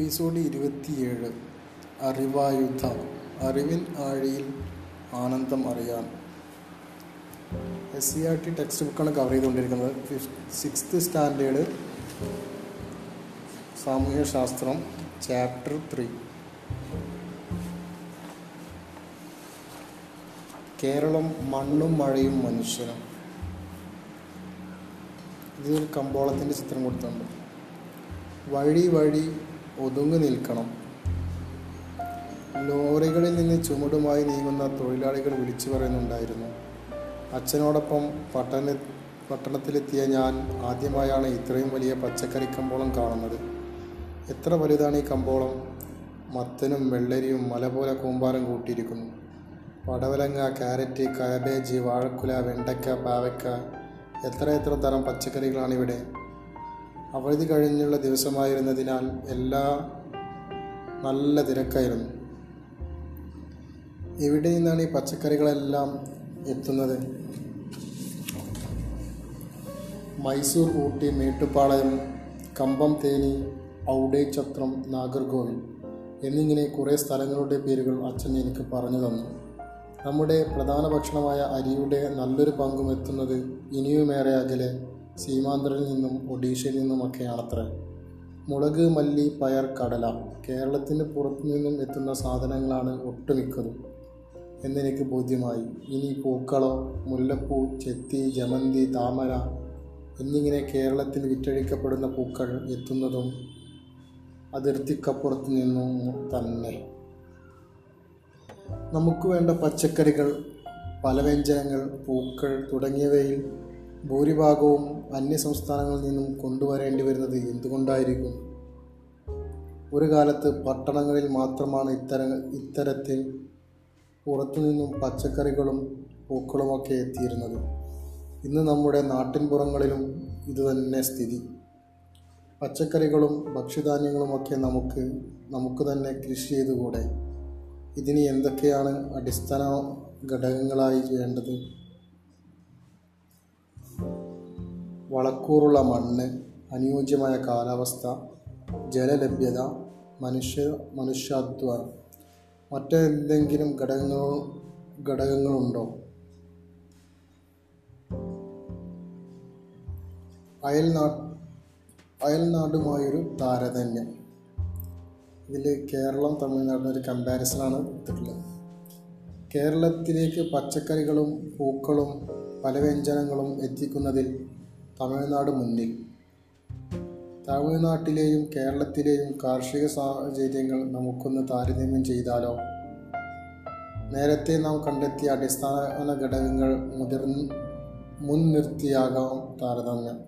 Episode ഇരുപത്തിയേഴ്. അറിവായുധം അറിവിൻ ആഴിയിൽ ആനന്ദം അറിയാൻ. S C R T text ബുക്കാണ് കവർ ചെയ്തുകൊണ്ടിരിക്കുന്നത്. ഫിഫ്ത് സിക്സ്ത് സ്റ്റാൻഡേർഡ് സാമൂഹ്യശാസ്ത്രം ചാപ്റ്റർ ത്രീ കേരളം മണ്ണും മഴയും മനുഷ്യനും. ഇതിൽ കമ്പോളത്തിന്റെ ചിത്രം കൊടുത്തിട്ടുണ്ട്. വഴി വഴി ഒതുങ്ങി നിൽക്കണം. ലോറികളിൽ നിന്ന് ചുമടുമായി നീങ്ങുന്ന തൊഴിലാളികൾ വിളിച്ചു പറയുന്നുണ്ടായിരുന്നു. അച്ഛനോടൊപ്പം പട്ടണ പട്ടണത്തിലെത്തിയ ഞാൻ ആദ്യമായാണ് ഇത്രയും വലിയ പച്ചക്കറി കമ്പോളം കാണുന്നത്. എത്ര വലുതാണ് ഈ കമ്പോളം? മത്തനും വെള്ളരിയും മല പോലെ കൂമ്പാരം കൂട്ടിയിരിക്കുന്നു. പടവലങ്ങ ക്യാരറ്റ് കാബേജ് വാഴക്കുല വെണ്ടയ്ക്ക പാവയ്ക്ക എത്ര എത്ര തരം പച്ചക്കറികളാണ് ഇവിടെ അവധി കഴിഞ്ഞുള്ള ദിവസമായിരുന്നതിനാൽ എല്ലാ നല്ല തിരക്കായിരുന്നു. എവിടെ നിന്നാണ് ഈ പച്ചക്കറികളെല്ലാം എത്തുന്നത്? മൈസൂർ ഊട്ടി മേട്ടുപ്പാളയം കമ്പം തേനി ഔഡേ ചത്രം നാഗർകോവിൽ എന്നിങ്ങനെ കുറേ സ്ഥലങ്ങളുടെ പേരുകൾ അച്ഛൻ എനിക്ക് പറഞ്ഞു തന്നു. നമ്മുടെ പ്രധാന ഭക്ഷണമായ അരിയുടെ നല്ലൊരു പങ്കും എത്തുന്നത് ഇനിയുമേറെ അകലെ സീമാന്തറിൽ നിന്നും ഒഡീഷയിൽ നിന്നുമൊക്കെയാണത്രേ. മുളക് മല്ലി പയർ കടല കേരളത്തിന് പുറത്തു നിന്നും എത്തുന്ന സാധനങ്ങളാണ് ഒട്ടുമിക്കതും. എന്നെനിക്ക് ബോധ്യമായി. ഇനി പൂക്കളോ മുല്ലപ്പൂ ചെത്തി ജമന്തി താമര എന്നിങ്ങനെ കേരളത്തിൽ വിറ്റഴിക്കപ്പെടുന്ന പൂക്കൾ എത്തുന്നതും അതിർത്തിക്കപ്പുറത്ത് നിന്നും തന്നെ. നമുക്ക് വേണ്ട പച്ചക്കറികൾ പലവ്യഞ്ജനങ്ങൾ പൂക്കൾ തുടങ്ങിയവയിൽ ഭൂരിഭാഗവും അന്യസംസ്ഥാനങ്ങളിൽ നിന്നും കൊണ്ടുവരേണ്ടി വരുന്നത് എന്തുകൊണ്ടായിരിക്കും? ഒരു കാലത്ത് പട്ടണങ്ങളിൽ മാത്രമാണ് ഇത്തര ഇത്തരത്തിൽ പുറത്തുനിന്നും പച്ചക്കറികളും പൂക്കളുമൊക്കെ എത്തിയിരുന്നത്. ഇന്ന് നമ്മുടെ നാട്ടിൻപുറങ്ങളിലും ഇതുതന്നെ സ്ഥിതി. പച്ചക്കറികളും ഭക്ഷ്യധാന്യങ്ങളുമൊക്കെ നമുക്ക് നമുക്ക് തന്നെ കൃഷി ചെയ്തുകൂടെ? ഇതിന് എന്തൊക്കെയാണ് അടിസ്ഥാന ഘടകങ്ങളായി വേണ്ടത്? വളക്കൂറുള്ള മണ്ണ് അനുയോജ്യമായ കാലാവസ്ഥ ജലലഭ്യത മനുഷ്യ മനുഷ്യാധ്വാനം മറ്റെന്തെങ്കിലും ഘടകങ്ങൾ ഘടകങ്ങളുണ്ടോ? അയൽനാ അയൽനാടുമായൊരു താരതമ്യം. ഇതിൽ കേരളം തമിഴ്നാടിന് ഒരു കമ്പാരിസണാണ് എടുത്തിട്ടുള്ളത്. കേരളത്തിലേക്ക് പച്ചക്കറികളും പൂക്കളും പലവ്യഞ്ജനങ്ങളും എത്തിക്കുന്നതിൽ തമിഴ്നാട് മുന്നിൽ. തമിഴ്നാട്ടിലെയും കേരളത്തിലെയും കാർഷിക സാഹചര്യങ്ങൾ നമുക്കൊന്ന് താരതമ്യം ചെയ്താലോ? നേരത്തെ നാം കണ്ടെത്തിയ അടിസ്ഥാന ഘടകങ്ങൾ മുതിർന്ന് മുൻനിർത്തിയാകാം താരതമ്യം.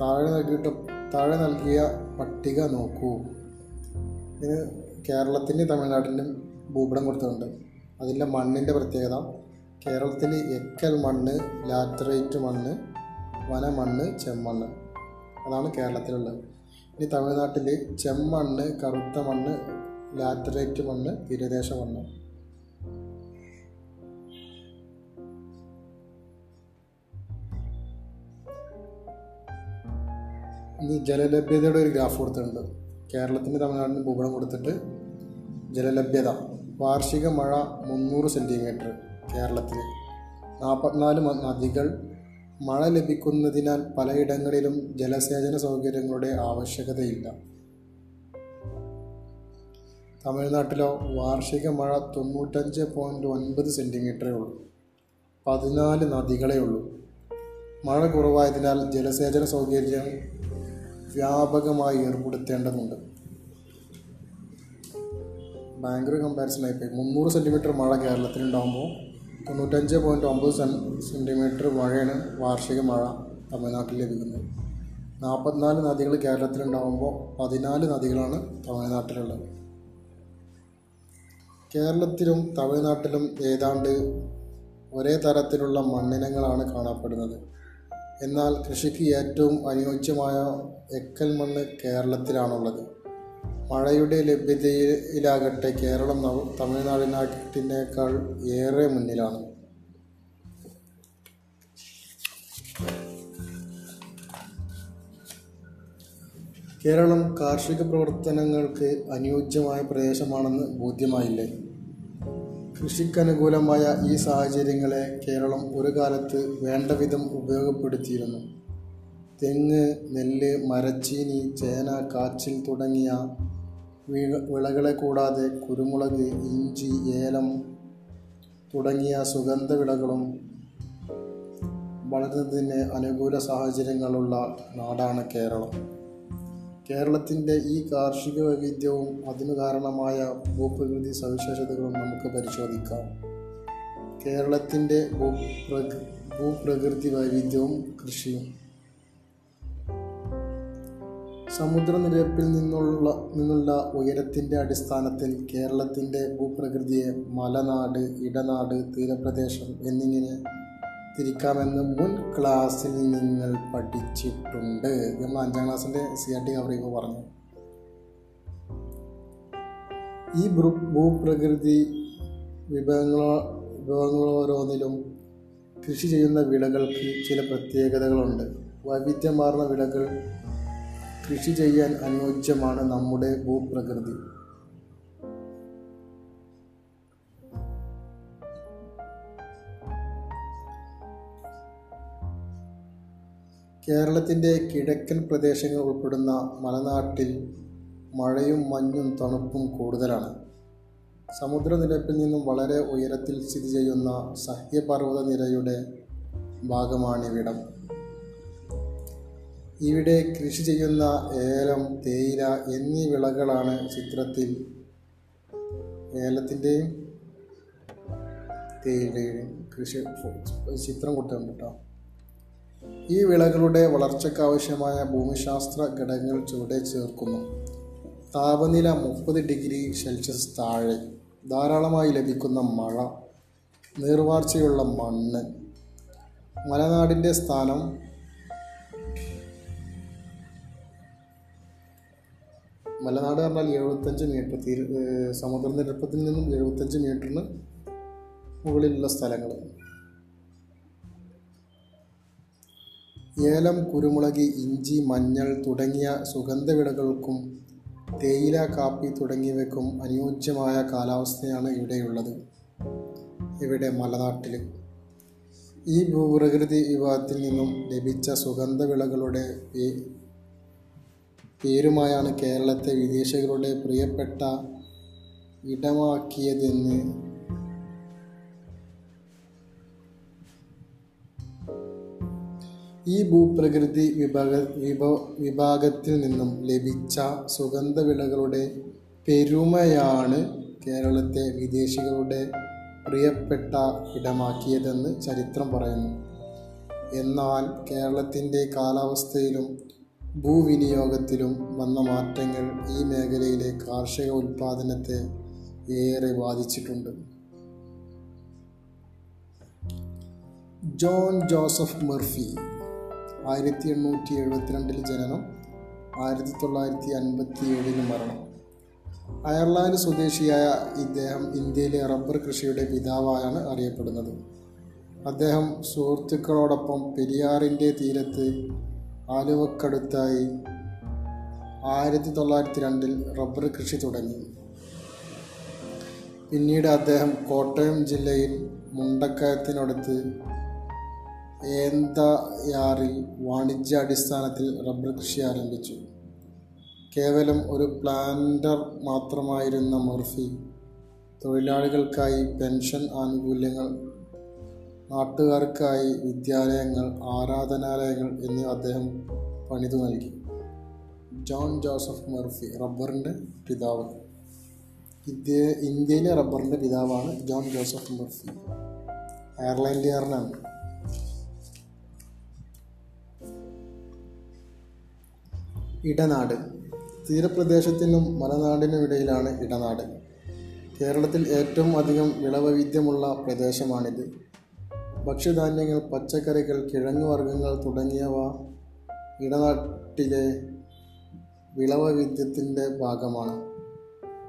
താഴെ നൽകിയിട്ട് താഴെ നൽകിയ പട്ടിക നോക്കൂ. ഇതിന് കേരളത്തിന്റെയും തമിഴ്നാട്ടിന്റെയും ഭൂപടം കൊടുത്തിട്ടുണ്ട്. അതിന്റെ മണ്ണിന്റെ പ്രത്യേകത കേരളത്തിൽ എക്കൽ മണ്ണ് ലാറ്ററേറ്റ് മണ്ണ് വനമണ്ണ് ചെമ്മണ്ണ്. അതാണ് കേരളത്തിലുള്ളത്. ഇനി തമിഴ്നാട്ടിൽ ചെമ്മണ്ണ് കറുത്ത മണ്ണ് ലാറ്ററൈറ്റ് മണ്ണ് തീരദേശ മണ്ണ്. ഇനി ജലലഭ്യതയുടെ ഒരു ഗ്രാഫ് കൊടുത്തിട്ടുണ്ട്. കേരളത്തിന് തമിഴ്നാടിന് ഭൂപടം കൊടുത്തിട്ട് ജലലഭ്യത. വാർഷിക മഴ മുന്നൂറ് സെന്റിമീറ്റർ കേരളത്തിൽ നാൽപ്പത്തിനാല് നദികൾ മഴ ലഭിക്കുന്നതിനാൽ പലയിടങ്ങളിലും ജലസേചന സൗകര്യങ്ങളുടെ ആവശ്യകതയില്ല. തമിഴ്നാട്ടിലോ വാർഷിക മഴ തൊണ്ണൂറ്റഞ്ച് പോയിന്റ് ഒൻപത് സെന്റിമീറ്ററേ ഉള്ളൂ. പതിനാല് നദികളേ ഉള്ളൂ. മഴ കുറവായതിനാൽ ജലസേചന സൗകര്യം വ്യാപകമായി ഏർപ്പെടുത്തേണ്ടതുണ്ട്. ബാംഗ്ലൂർ കമ്പാരിസൺ ആയിപ്പോയി. മുന്നൂറ് സെന്റിമീറ്റർ മഴ കേരളത്തിലുണ്ടാകുമ്പോൾ തൊണ്ണൂറ്റഞ്ച് പോയിന്റ് ഒമ്പത് സെൻ സെന്റിമീറ്റർ മഴയാണ് വാർഷിക മഴ തമിഴ്നാട്ടിൽ ലഭിക്കുന്നത് നാൽപ്പത്തിനാല് നദികൾ കേരളത്തിലുണ്ടാകുമ്പോൾ പതിനാല് നദികളാണ് തമിഴ്നാട്ടിലുള്ളത്. കേരളത്തിലും തമിഴ്നാട്ടിലും ഏതാണ്ട് ഒരേ തരത്തിലുള്ള മണ്ണിനങ്ങളാണ് കാണപ്പെടുന്നത്. എന്നാൽ കൃഷിക്ക് ഏറ്റവും അനുയോജ്യമായ എക്കൽ മണ്ണ് കേരളത്തിലാണുള്ളത്. മഴയുടെ ലഭ്യതയിലാകട്ടെ കേരളം തമിഴ്നാടിനാട്ടിനേക്കാൾ ഏറെ മുന്നിലാണ്. കേരളം കാർഷിക പ്രവർത്തനങ്ങൾക്ക് അനുയോജ്യമായ പ്രദേശമാണെന്ന് ബോധ്യമായില്ലേ? കൃഷിക്കനുകൂലമായ ഈ സാഹചര്യങ്ങളെ കേരളം ഒരു കാലത്ത് വേണ്ട വിധം ഉപയോഗപ്പെടുത്തിയിരുന്നു. തെങ്ങ് നെല്ല് മരച്ചീനി ചേന കാച്ചിൽ തുടങ്ങിയ വിളകളെ കൂടാതെ കുരുമുളക് ഇഞ്ചി ഏലം തുടങ്ങിയ സുഗന്ധ വിളകളും വളരുന്നതിന് അനുകൂല സാഹചര്യങ്ങളുള്ള നാടാണ് കേരളം. കേരളത്തിന്റെ ഈ കാർഷിക വൈവിധ്യവും അതിനു കാരണമായ ഭൂപ്രകൃതി സവിശേഷതകളും നമുക്ക് പരിശോധിക്കാം. കേരളത്തിന്റെ ഭൂപ്രകൃ ഭൂപ്രകൃതി വൈവിധ്യവും കൃഷിയും. സമുദ്രനിരപ്പിൽ നിന്നുള്ള നിന്നുള്ള ഉയരത്തിന്റെ അടിസ്ഥാനത്തിൽ കേരളത്തിന്റെ ഭൂപ്രകൃതിയെ മലനാട് ഇടനാട് തീരപ്രദേശം എന്നിങ്ങനെ തിരിക്കാമെന്ന് മുൻ ക്ലാസ്സിൽ നിങ്ങൾ പഠിച്ചിട്ടുണ്ട് നമ്മൾ അഞ്ചാം ക്ലാസ്സിന്റെ സി ആർ ടി കവറിയുമ്പോൾ പറഞ്ഞു. ഈ ഭൂപ്രകൃതി വിഭവങ്ങളോ വിഭവങ്ങളോരോന്നിലും കൃഷി ചെയ്യുന്ന വിളകൾക്ക് ചില പ്രത്യേകതകളുണ്ട്. വൈവിധ്യമാർന്ന വിളകൾ കൃഷി ചെയ്യാൻ അനുയോജ്യമാണ് നമ്മുടെ ഭൂപ്രകൃതി. കേരളത്തിന്റെ കിഴക്കൻ പ്രദേശങ്ങൾ ഉൾപ്പെടുന്ന മലനാട്ടിൽ മഴയും മഞ്ഞും തണുപ്പും കൂടുതലാണ്. സമുദ്രനിരപ്പിൽ നിന്നും വളരെ ഉയരത്തിൽ സ്ഥിതി ചെയ്യുന്ന സഹ്യപർവത നിരയുടെ ഭാഗമാണിവിടം. ഇവിടെ കൃഷി ചെയ്യുന്ന ഏലം തേയില എന്നീ വിളകളാണ് ചിത്രത്തിൽ. ഏലത്തിന്റെയും തേയിലയുടെയും കൃഷി ചിത്രം കൊടുത്തിട്ടുണ്ട് കേട്ടോ. ഈ വിളകളുടെ വളർച്ചയ്ക്കാവശ്യമായ ഭൂമിശാസ്ത്ര ഘടകങ്ങൾ ചുവടെ ചേർക്കുന്നു. താപനില മുപ്പത് ഡിഗ്രി സെൽഷ്യസ് താഴെ. ധാരാളമായി ലഭിക്കുന്ന മഴ നീർവാർച്ചയുള്ള മണ്ണ്. മലനാടിന്റെ സ്ഥാനം മലനാട് പറഞ്ഞാൽ എഴുപത്തഞ്ച് മീറ്റർ തീര സമുദ്ര സമുദ്രനിരപ്പത്തിൽ നിന്നും എഴുപത്തഞ്ച് മീറ്ററിന് മുകളിലുള്ള സ്ഥലങ്ങൾ. ഏലം കുരുമുളക് ഇഞ്ചി മഞ്ഞൾ തുടങ്ങിയ സുഗന്ധവിളകൾക്കും തേയില കാപ്പി തുടങ്ങിയവയ്ക്കും അനുയോജ്യമായ കാലാവസ്ഥയാണ് ഇവിടെയുള്ളത്. ഇവിടെ മലനാട്ടിൽ ഈ ഭൂപ്രകൃതി വിഭാഗത്തിൽ നിന്നും ലഭിച്ച സുഗന്ധവിളകളുടെ പേരുമായാണ് കേരളത്തെ വിദേശികളുടെ പ്രിയപ്പെട്ട ഇടമാക്കിയതെന്ന്. ഈ ഭൂപ്രകൃതി വിഭാഗ വിഭ വിഭാഗത്തിൽ നിന്നും ലഭിച്ച സുഗന്ധവിളകളുടെ പെരുമയാണ് കേരളത്തെ വിദേശികളുടെ പ്രിയപ്പെട്ട ഇടമാക്കിയതെന്ന് ചരിത്രം പറയുന്നു. എന്നാൽ കേരളത്തിന്റെ കാലാവസ്ഥയിലും ഭൂവിനിയോഗത്തിലും വന്ന മാറ്റങ്ങൾ ഈ മേഖലയിലെ കാർഷിക ഉൽപ്പാദനത്തെ ഏറെ ബാധിച്ചിട്ടുണ്ട്. ജോൺ ജോസഫ് മെർഫി ആയിരത്തി എണ്ണൂറ്റി എഴുപത്തിരണ്ടിൽ ജനനം ആയിരത്തി തൊള്ളായിരത്തി അൻപത്തി ഏഴിന് മരണം. അയർലാൻഡ് സ്വദേശിയായ ഇദ്ദേഹം ഇന്ത്യയിലെ റബ്ബർ കൃഷിയുടെ പിതാവായാണ് അറിയപ്പെടുന്നത്. അദ്ദേഹം സുഹൃത്തുക്കളോടൊപ്പം പെരിയാറിന്റെ തീരത്ത് ആലുവക്കടുത്തായി ആയിരത്തി തൊള്ളായിരത്തി രണ്ടിൽ റബ്ബർ കൃഷി തുടങ്ങി. പിന്നീട് അദ്ദേഹം കോട്ടയം ജില്ലയിൽ മുണ്ടക്കയത്തിനടുത്ത് ഏന്തയാറിൽ വാണിജ്യാടിസ്ഥാനത്തിൽ റബ്ബർ കൃഷി ആരംഭിച്ചു. കേവലം ഒരു പ്ലാന്റർ മാത്രമായിരുന്ന മർഫി തൊഴിലാളികൾക്കായി പെൻഷൻ ആനുകൂല്യങ്ങൾ നാട്ടുകാർക്കായി വിദ്യാലയങ്ങൾ ആരാധനാലയങ്ങൾ എന്നിവ അദ്ദേഹം പണിതു നൽകി. ജോൺ ജോസഫ് മർഫി റബ്ബറിന്റെ പിതാവ്. ഇന്ത്യ ഇന്ത്യയിലെ റബ്ബറിന്റെ പിതാവാണ് ജോൺ ജോസഫ് മർഫി. അയർലൻഡുകാരനാണ്. ഇടനാട്. തീരപ്രദേശത്തിനും മലനാടിനും ഇടയിലാണ് ഇടനാട്. കേരളത്തിൽ ഏറ്റവും അധികം വിളവൈവിധ്യമുള്ള പ്രദേശമാണിത്. ഭക്ഷ്യധാന്യങ്ങൾ പച്ചക്കറികൾ കിഴങ്ങുവർഗങ്ങൾ തുടങ്ങിയവ ഇടനാട്ടിലെ വിളവൈവിധ്യത്തിന്റെ ഭാഗമാണ്.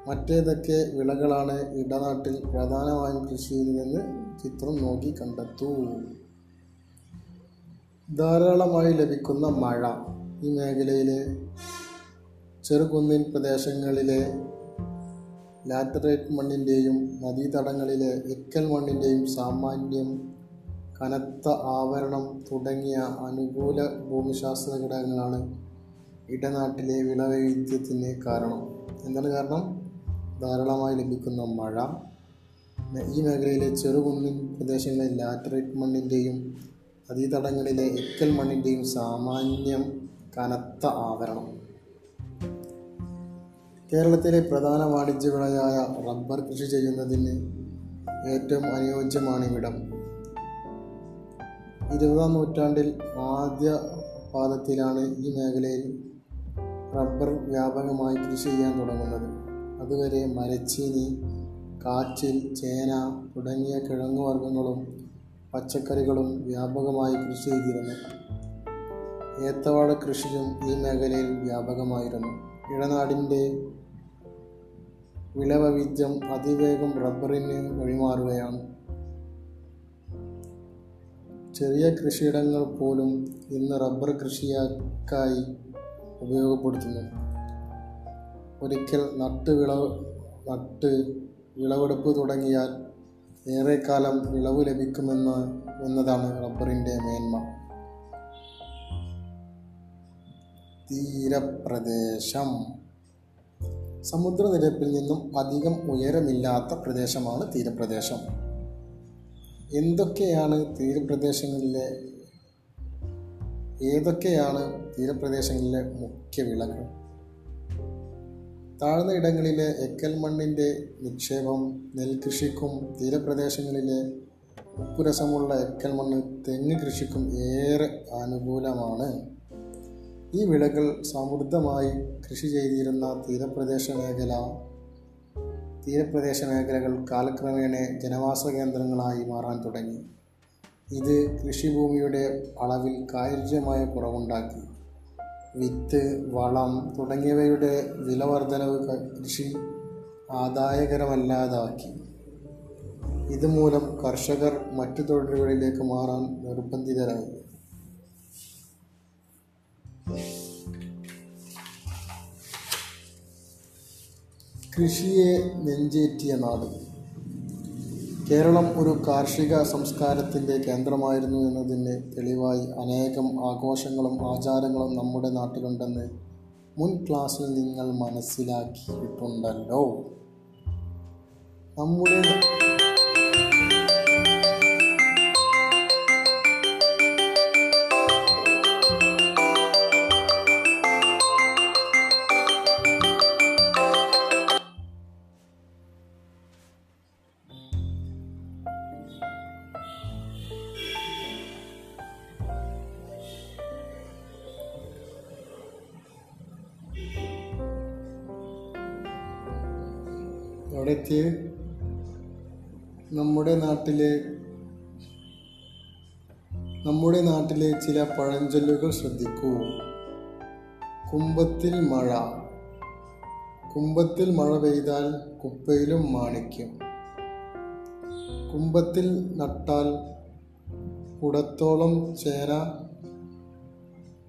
മറ്റേതൊക്കെ വിളകളാണ് ഇടനാട്ടിൽ പ്രധാനമായും കൃഷി ചെയ്യുന്നതെന്ന് ചിത്രം നോക്കി കണ്ടെത്തൂ. ധാരാളമായി ലഭിക്കുന്ന മഴ ഈ മേഖലയിലെ ചെറുകുന്നിൻ പ്രദേശങ്ങളിലെ ലാറ്ററൈറ്റ് മണ്ണിന്റെയും നദീതടങ്ങളിലെ എക്കൽ മണ്ണിന്റെയും സാമാന്യം കനത്ത ആവരണം തുടങ്ങിയ അനുകൂല ഭൂമിശാസ്ത്ര ഘടകങ്ങളാണ് ഇടനാട്ടിലെ വിളവൈവിധ്യത്തിന് കാരണം. എന്താണ് കാരണം? ധാരാളമായി ലഭിക്കുന്ന മഴ. ഈ മേഖലയിലെ ചെറുകുന്നിൻ പ്രദേശങ്ങളിൽ ലാറ്ററൈറ്റ് മണ്ണിന്റെയും നദീതടങ്ങളിലെ എക്കൽ മണ്ണിന്റെയും സാമാന്യം കനത്ത ആവരണം. കേരളത്തിലെ പ്രധാന വാണിജ്യ വിളയായ റബ്ബർ കൃഷി ചെയ്യുന്നതിന് ഏറ്റവും അനുയോജ്യമാണ് ഇവിടം. ഇരുപതാം നൂറ്റാണ്ടിൽ ആദ്യ പാദത്തിലാണ് ഈ മേഖലയിൽ റബ്ബർ വ്യാപകമായി കൃഷി ചെയ്യാൻ തുടങ്ങുന്നത്. അതുവരെ മരച്ചീനി കാച്ചിൽ ചേന തുടങ്ങിയ കിഴങ്ങുവർഗങ്ങളും പച്ചക്കറികളും വ്യാപകമായി കൃഷി ചെയ്തിരുന്നു. ഏത്തവാഴ കൃഷിയും ഈ മേഖലയിൽ വ്യാപകമായിരുന്നു. ഇടനാടിന്റെ വിളവൈവിധ്യം അതിവേഗം റബ്ബറിന് വഴിമാറുകയാണ്. ചെറിയ കൃഷിയിടങ്ങൾ പോലും ഇന്ന് റബ്ബർ കൃഷിയാക്കായി ഉപയോഗപ്പെടുത്തുന്നു. ഒരിക്കൽ നട്ട് വിളവ് നട്ട് വിളവെടുപ്പ് തുടങ്ങിയാൽ ഏറെക്കാലം വിളവ് ലഭിക്കുമെന്ന് എന്നതാണ് റബ്ബറിന്റെ മേന്മ. തീരപ്രദേശം. സമുദ്രനിരപ്പിൽ നിന്നും അധികം ഉയരമില്ലാത്ത പ്രദേശമാണ് തീരപ്രദേശം. എന്തൊക്കെയാണ് തീരപ്രദേശങ്ങളിലെ ഏതൊക്കെയാണ് തീരപ്രദേശങ്ങളിലെ മുഖ്യ വിളകൾ? താഴ്ന്ന ഇടങ്ങളിലെ എക്കൽ മണ്ണിന്റെ നിക്ഷേപം നെൽകൃഷിക്കും തീരപ്രദേശങ്ങളിലെ ഉപ്പുരസമുള്ള എക്കൽ മണ്ണ് തെങ്ങ് കൃഷിക്കും ഏറെ അനുകൂലമാണ് ഈ വിളകൾ സമൃദ്ധമായി കൃഷി ചെയ്തിരുന്ന തീരപ്രദേശ മേഖല തീരപ്രദേശ മേഖലകൾ കാലക്രമേണ ജനവാസ കേന്ദ്രങ്ങളായി മാറാൻ തുടങ്ങി. ഇത് കൃഷിഭൂമിയുടെ അളവിൽ കാര്യമായ കുറവുണ്ടാക്കി. വിത്ത് വളം തുടങ്ങിയവയുടെ വിലവർധനവ് കൃഷി ആദായകരമല്ലാതാക്കി. ഇതുമൂലം കർഷകർ മറ്റു തൊഴിലുകളിലേക്ക് മാറാൻ നിർബന്ധിതരായി. കൃഷിയെ നെഞ്ചേറ്റിയ നാട്. കേരളം ഒരു കാർഷിക സംസ്കാരത്തിന്റെ കേന്ദ്രമായിരുന്നു എന്നതിന് തെളിവായി അനേകം ആഘോഷങ്ങളും ആചാരങ്ങളും നമ്മുടെ നാട്ടിലുണ്ടെന്ന് മുൻ ക്ലാസ്സിൽ നിങ്ങൾ മനസ്സിലാക്കിയിട്ടുണ്ടല്ലോ. നമ്മുടെ നാട്ടിലെ നമ്മുടെ നാട്ടിലെ ചില പഴഞ്ചൊല്ലുകൾ ശ്രദ്ധിക്കൂ. കുമ്പത്തിൽ മഴ. കുമ്പത്തിൽ മഴ പെയ്താൽ കുപ്പയിലും മാണിക്യം. കുമ്പത്തിൽ നട്ടാൽ കുടത്തോളം ചേര.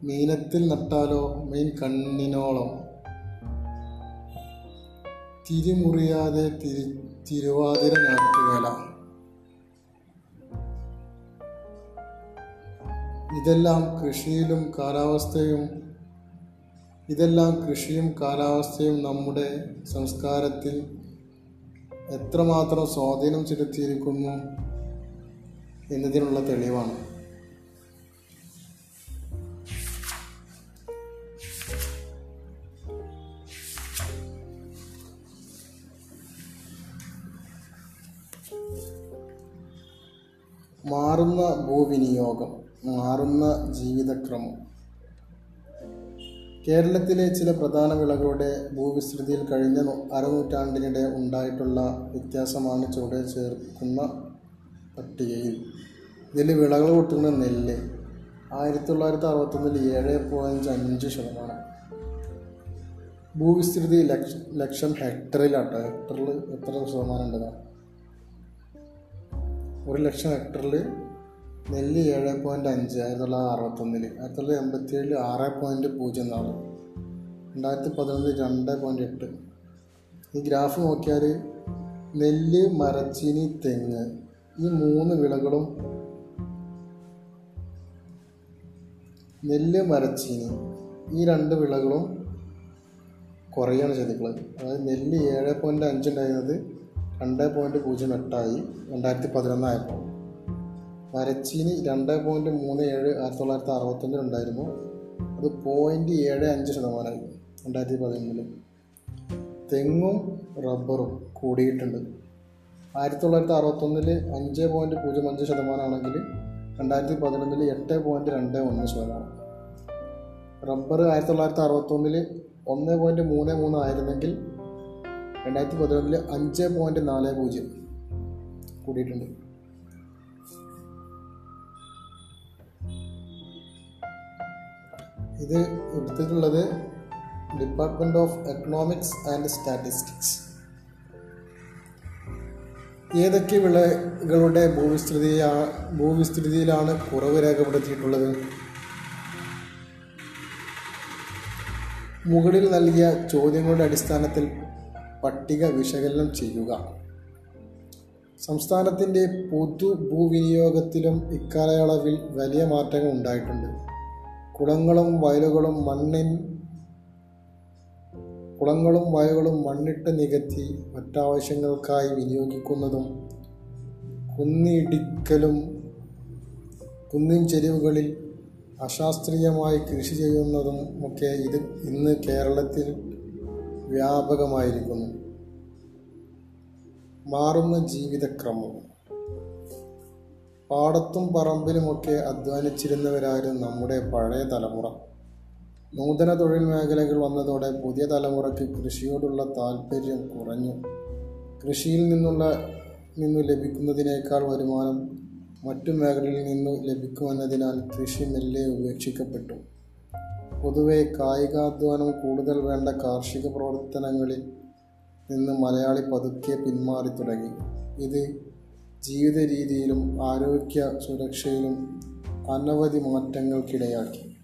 മീനത്തിൽ നട്ടാലോ മീൻ കണ്ണിനോളം. തിരിമുറിയാതെ തിരി തിരുവാതിര ഞാറ്റുവേല ഇതെല്ലാം കൃഷിയിലും കാലാവസ്ഥയും ഇതെല്ലാം കൃഷിയും കാലാവസ്ഥയും നമ്മുടെ സംസ്കാരത്തിൽ എത്രമാത്രം സ്വാധീനം ചെലുത്തിയിരിക്കുന്നു എന്നതിനുള്ള തെളിവാണ്. മാറുന്ന ഭൂവിനിയോഗം. മാറുന്ന ജീവിതക്രമം. കേരളത്തിലെ ചില പ്രധാന വിളകളുടെ ഭൂവിസ്തൃതിയിൽ കഴിഞ്ഞ അരനൂറ്റാണ്ടിനിടെ ഉണ്ടായിട്ടുള്ള വ്യത്യാസമാണ് ചുവടെ ചേർക്കുന്ന പട്ടികയിൽ. ഇതിൽ വിളകൾ കൂട്ടുന്ന നെല്ല് ആയിരത്തി തൊള്ളായിരത്തി അറുപത്തൊന്നിൽ ഏഴ് പോയിന്റ് അഞ്ച് ശതമാനം. ഭൂവിസ്തൃതി ലക്ഷ ലക്ഷം ഹെക്ടറിലാട്ടോ. ഹെക്ടറിൽ എത്ര ശതമാനം ഉണ്ടെന്നാണ് ഒരു ലക്ഷം ഹെക്ടറിൽ നെല്ല് ഏഴ് പോയിന്റ് അഞ്ച് ആയിരത്തി തൊള്ളായിരത്തി അറുപത്തൊന്നിൽ ആയിരത്തി തൊള്ളായിരത്തി എൺപത്തി ഏഴിൽ ആറ് പോയിന്റ് പൂജ്യം നാല് രണ്ടായിരത്തി പതിനൊന്നിൽ രണ്ട് പോയിന്റ് എട്ട്. ഈ ഗ്രാഫ് നോക്കിയാൽ നെല്ല് മരച്ചീനി തെങ്ങ് ഈ മൂന്ന് വിളകളും നെല്ല് മരച്ചീനി ഈ രണ്ട് വിളകളും കുറയാണ് ചെയ്തിട്ടുള്ളത് അതായത് നെല്ല് ഏഴ് പോയിന്റ് അഞ്ചുണ്ടായിരുന്നത് രണ്ട് പോയിന്റ് പൂജ്യം എട്ടായി രണ്ടായിരത്തി പതിനൊന്നായപ്പോൾ. മരച്ചീനി രണ്ട് പോയിന്റ് മൂന്ന് ഏഴ് ആയിരത്തി തൊള്ളായിരത്തി അറുപത്തൊന്നിലുണ്ടായിരുന്നു അത് പോയിന്റ് ഏഴ് അഞ്ച് ശതമാനമായി രണ്ടായിരത്തി പതിനൊന്നിൽ തെങ്ങും റബ്ബറും കൂടിയിട്ടുണ്ട്. ആയിരത്തി തൊള്ളായിരത്തി അറുപത്തൊന്നിൽ അഞ്ച് പോയിന്റ് പൂജ്യം അഞ്ച് ശതമാനമാണെങ്കിൽ രണ്ടായിരത്തി പതിനൊന്നിൽ എട്ട് പോയിന്റ് രണ്ട് ഒന്ന് ശതമാനം. റബ്ബർ ആയിരത്തി തൊള്ളായിരത്തി അറുപത്തൊന്നിൽ ഒന്ന് പോയിന്റ് മൂന്ന് മൂന്ന് ആയിരുന്നെങ്കിൽ രണ്ടായിരത്തി പതിനൊന്നിൽ അഞ്ച് പോയിന്റ് നാല് പൂജ്യം കൂടിയിട്ടുണ്ട്. ഇത് എടുത്തിട്ടുള്ളത് department of economics and statistics ഏതൊക്കെ വിളകളുടെ ഭൂവിസ്തൃതിയാ ഭൂവിസ്തൃതിയിലാണ് കുറവ് രേഖപ്പെടുത്തിയിട്ടുള്ളത്? മുകളിൽ നൽകിയ ചോദ്യങ്ങളുടെ അടിസ്ഥാനത്തിൽ പട്ടിക വിശകലനം ചെയ്യുക. സംസ്ഥാനത്തിന്റെ പൊതു ഭൂവിനിയോഗത്തിലും ഇക്കാലയളവിൽ വലിയ മാറ്റങ്ങൾ ഉണ്ടായിട്ടുണ്ട്. കുളങ്ങളും വയലുകളും മണ്ണിൻ കുളങ്ങളും വയലുകളും മണ്ണിട്ട് നികത്തി മറ്റാവശ്യങ്ങൾക്കായി വിനിയോഗിക്കുന്നതും കുന്നിടിക്കലും കുന്നിൻ ചെരിവുകളിൽ അശാസ്ത്രീയമായി കൃഷി ചെയ്യുന്നതും ഒക്കെ ഇത് ഇന്ന് കേരളത്തിൽ വ്യാപകമായിരിക്കുന്നു. മാറുന്ന ജീവിതക്രമം. പാടത്തും പറമ്പിലുമൊക്കെ അധ്വാനിച്ചിരുന്നവരായിരുന്നു നമ്മുടെ പഴയ തലമുറ. നൂതന തൊഴിൽ മേഖലകൾ വന്നതോടെ പുതിയ തലമുറയ്ക്ക് കൃഷിയോടുള്ള താല്പര്യം കുറഞ്ഞു. കൃഷിയിൽ നിന്നുള്ള നിന്നു ലഭിക്കുന്നതിനേക്കാൾ വരുമാനം മറ്റു മേഖലയിൽ നിന്നു ലഭിക്കുമെന്നതിനാൽ കൃഷി മെല്ലെ ഉപേക്ഷിക്കപ്പെട്ടു. പൊതുവെ കായികാധ്വാനം കൂടുതൽ വേണ്ട കാർഷിക പ്രവർത്തനങ്ങളിൽ നിന്ന് മലയാളി പതുക്കെ പിന്മാറി തുടങ്ങി. ഇത് ജീവിത രീതിയിലും ആരോഗ്യ സുരക്ഷയിലും അനവധി മാറ്റങ്ങൾക്കിടയാക്കി.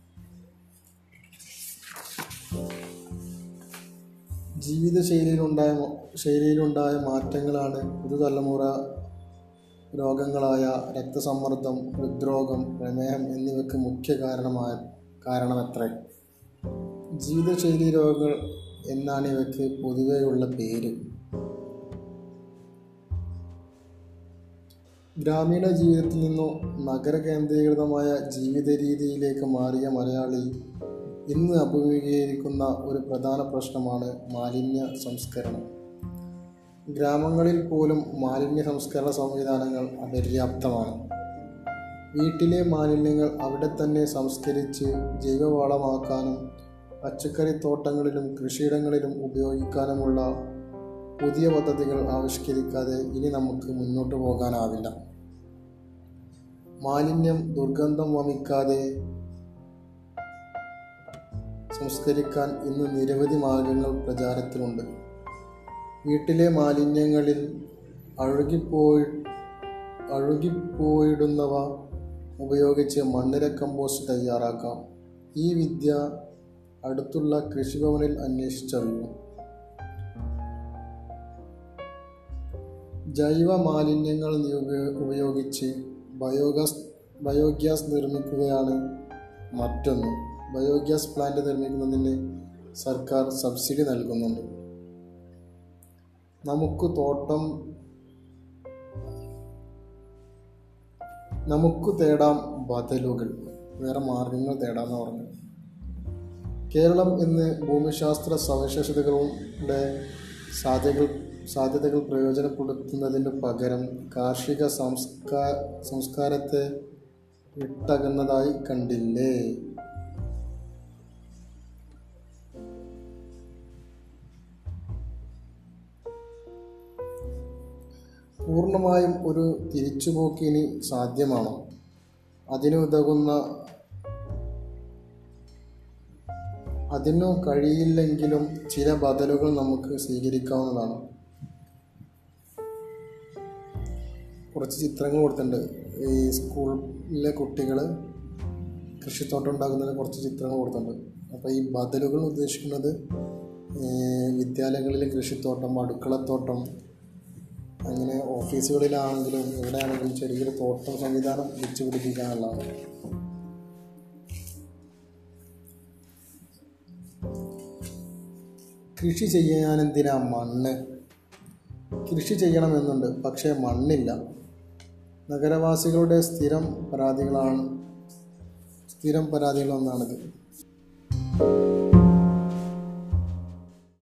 ജീവിതശൈലിയിലുണ്ടായ ശൈലിയിലുണ്ടായ മാറ്റങ്ങളാണ് പുതുതലമുറ രോഗങ്ങളായ രക്തസമ്മർദ്ദം ഹൃദ്രോഗം പ്രമേഹം എന്നിവയ്ക്ക് മുഖ്യ കാരണമായ കാരണമത്രേ? ജീവിതശൈലി രോഗങ്ങൾ എന്നാണ് ഇവയ്ക്ക് പൊതുവെയുള്ള പേര്. ഗ്രാമീണ ജീവിതത്തിൽ നിന്നും നഗര കേന്ദ്രീകൃതമായ ജീവിത രീതിയിലേക്ക് മാറിയ മലയാളി ഇന്ന് അഭിമുഖീകരിക്കുന്ന ഒരു പ്രധാന പ്രശ്നമാണ് മാലിന്യ സംസ്കരണം. ഗ്രാമങ്ങളിൽ പോലും മാലിന്യ സംസ്കരണ സംവിധാനങ്ങൾ അപര്യാപ്തമാണ്. വീട്ടിലെ മാലിന്യങ്ങൾ അവിടെ തന്നെ സംസ്കരിച്ച് ജൈവവളമാക്കാനും പച്ചക്കറി തോട്ടങ്ങളിലും കൃഷിയിടങ്ങളിലും ഉപയോഗിക്കാനുമുള്ള പുതിയ പദ്ധതികൾ ആവിഷ്കരിക്കാതെ ഇനി നമുക്ക് മുന്നോട്ട് പോകാനാവില്ല. മാലിന്യം ദുർഗന്ധം വമിക്കാതെ സംസ്കരിക്കാൻ ഇന്ന് നിരവധി മാർഗങ്ങൾ പ്രചാരത്തിലുണ്ട്. വീട്ടിലെ മാലിന്യങ്ങളിൽ അഴുകിപ്പോയി അഴുകിപ്പോയിടുന്നവ ഉപയോഗിച്ച് മണ്ണിര കമ്പോസ്റ്റ് തയ്യാറാക്കാം. ഈ വിദ്യ അടുത്തുള്ള കൃഷിഭവനിൽ അന്വേഷിച്ചറിഞ്ഞു ജൈവ മാലിന്യങ്ങൾ ഉപയോഗിച്ച് ബയോഗ്യാസ് ബയോഗ്യാസ് നിർമ്മിക്കുകയാണ് മറ്റൊന്ന്. ബയോഗ്യാസ് പ്ലാന്റ് നിർമ്മിക്കുന്നതിന് സർക്കാർ സബ്സിഡി നൽകുന്നുണ്ട്. നമുക്ക് തോട്ടം നമുക്ക് തേടാം ബദലുകൾ. വേറെ മാർഗങ്ങൾ തേടാമെന്ന് പറഞ്ഞു. കേരളം ഇന്ന് ഭൂമിശാസ്ത്ര സവിശേഷതകളുടെ സാധ്യതകൾ സാധ്യതകൾ പ്രയോജനപ്പെടുത്തുന്നതിന് പകരം കാർഷിക സംസ്കാ സംസ്കാരത്തെ വിട്ടകന്നതായി കണ്ടില്ലേ? പൂർണമായും ഒരു തിരിച്ചുപോക്കിന് സാധ്യമാണോ? അതിനുതകുന്ന അതിനു കഴിയില്ലെങ്കിലും ചില ബദലുകൾ നമുക്ക് സ്വീകരിക്കാവുന്നതാണ്. കുറച്ച് ചിത്രങ്ങൾ കൊടുത്തിട്ടുണ്ട്. ഈ സ്കൂളിലെ കുട്ടികൾ കൃഷിത്തോട്ടം ഉണ്ടാക്കുന്നതിന് കുറച്ച് ചിത്രങ്ങൾ കൊടുത്തിട്ടുണ്ട്. അപ്പോൾ ഈ ബദലുകൾ ഉദ്ദേശിക്കുന്നത് വിദ്യാലയങ്ങളിലെ കൃഷിത്തോട്ടം അടുക്കളത്തോട്ടം അങ്ങനെ ഓഫീസുകളിലാണെങ്കിലും എവിടെയാണെങ്കിലും ചെറിയൊരു തോട്ടം സംവിധാനം വെച്ച് പിടിപ്പിക്കാനുള്ളതാണ്. കൃഷി ചെയ്യാൻ എന്തിനാ മണ്ണ്? കൃഷി ചെയ്യണമെന്നുണ്ട് പക്ഷേ മണ്ണില്ല. നഗരവാസികളുടെ സ്ഥിരം പരാതികളാണ് സ്ഥിരം പരാതികളൊന്നാണിത്